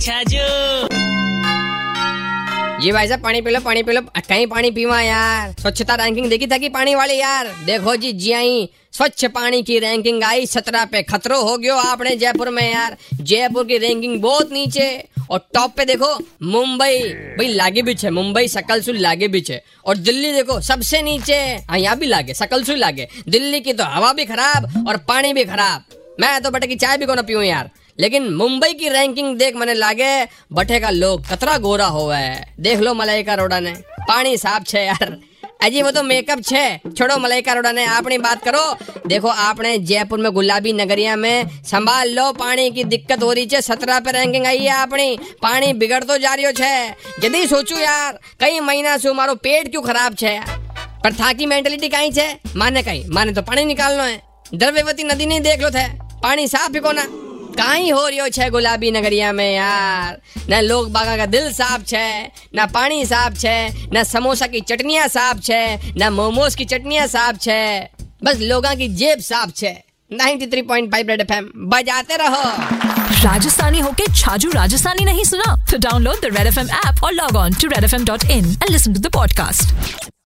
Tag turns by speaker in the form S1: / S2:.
S1: अच्छा ये जो। भाई साहब, पानी पी लो, पानी पी लो। कहीं पानी पीवा यार। स्वच्छता रैंकिंग देखी था कि पानी वाली यार? देखो जी जी आई स्वच्छ पानी की रैंकिंग आई, सत्रह पे खतरो हो गयो आपने जयपुर में यार। जयपुर की रैंकिंग बहुत नीचे। और टॉप पे देखो, मुंबई। भाई, लागे बीच है मुंबई सकलसुल लागे बीच है और दिल्ली देखो, सबसे नीचे। हाँ यहाँ भी लागे, सकलसुल लागे। दिल्ली की तो हवा भी खराब और पानी भी खराब। मैं तो बटे की चाय भी को ना पीऊँ यार? लेकिन मुंबई की रैंकिंग देख मैंने लागे, बठे का लोग कतरा गोरा हुआ है देख लो मलाइका रोडा ने। पानी साफ़ छे यार। अजी वो तो मेकअप छे। छोड़ो मलाइका रोडा ने अपनी बात करो। देखो, आपने जयपुर में गुलाबी नगरिया में संभाल लो, पानी की दिक्कत हो रही है सत्रह पे रैंकिंग आई है अपनी पानी बिगड़ तो जा रही छे। यदि सोचू यार, कई महीना से मारो पेट क्यों खराब छे पर था की मेंटेलिटी कहीं छे? माने कहीं माने तो पानी निकालना है। द्रव्यवती नदी नहीं देख लो थे। पानी साफ़ ही कोना काई हो रही छे गुलाबी नगरिया में यार। न लोग बागा का दिल साफ़ छे, न पानी साफ़ छे, न समोसा की चटनिया साफ़ छे, न मोमोज की चटनिया साफ़ छे। बस लोगों की जेब साफ़ छे। 93.5 रेड एफ़ एम बजाते रहो।
S2: राजस्थानी होके छाजू राजस्थानी नहीं सुना? तो download the Red FM app और log on to redfm.in and listen to the podcast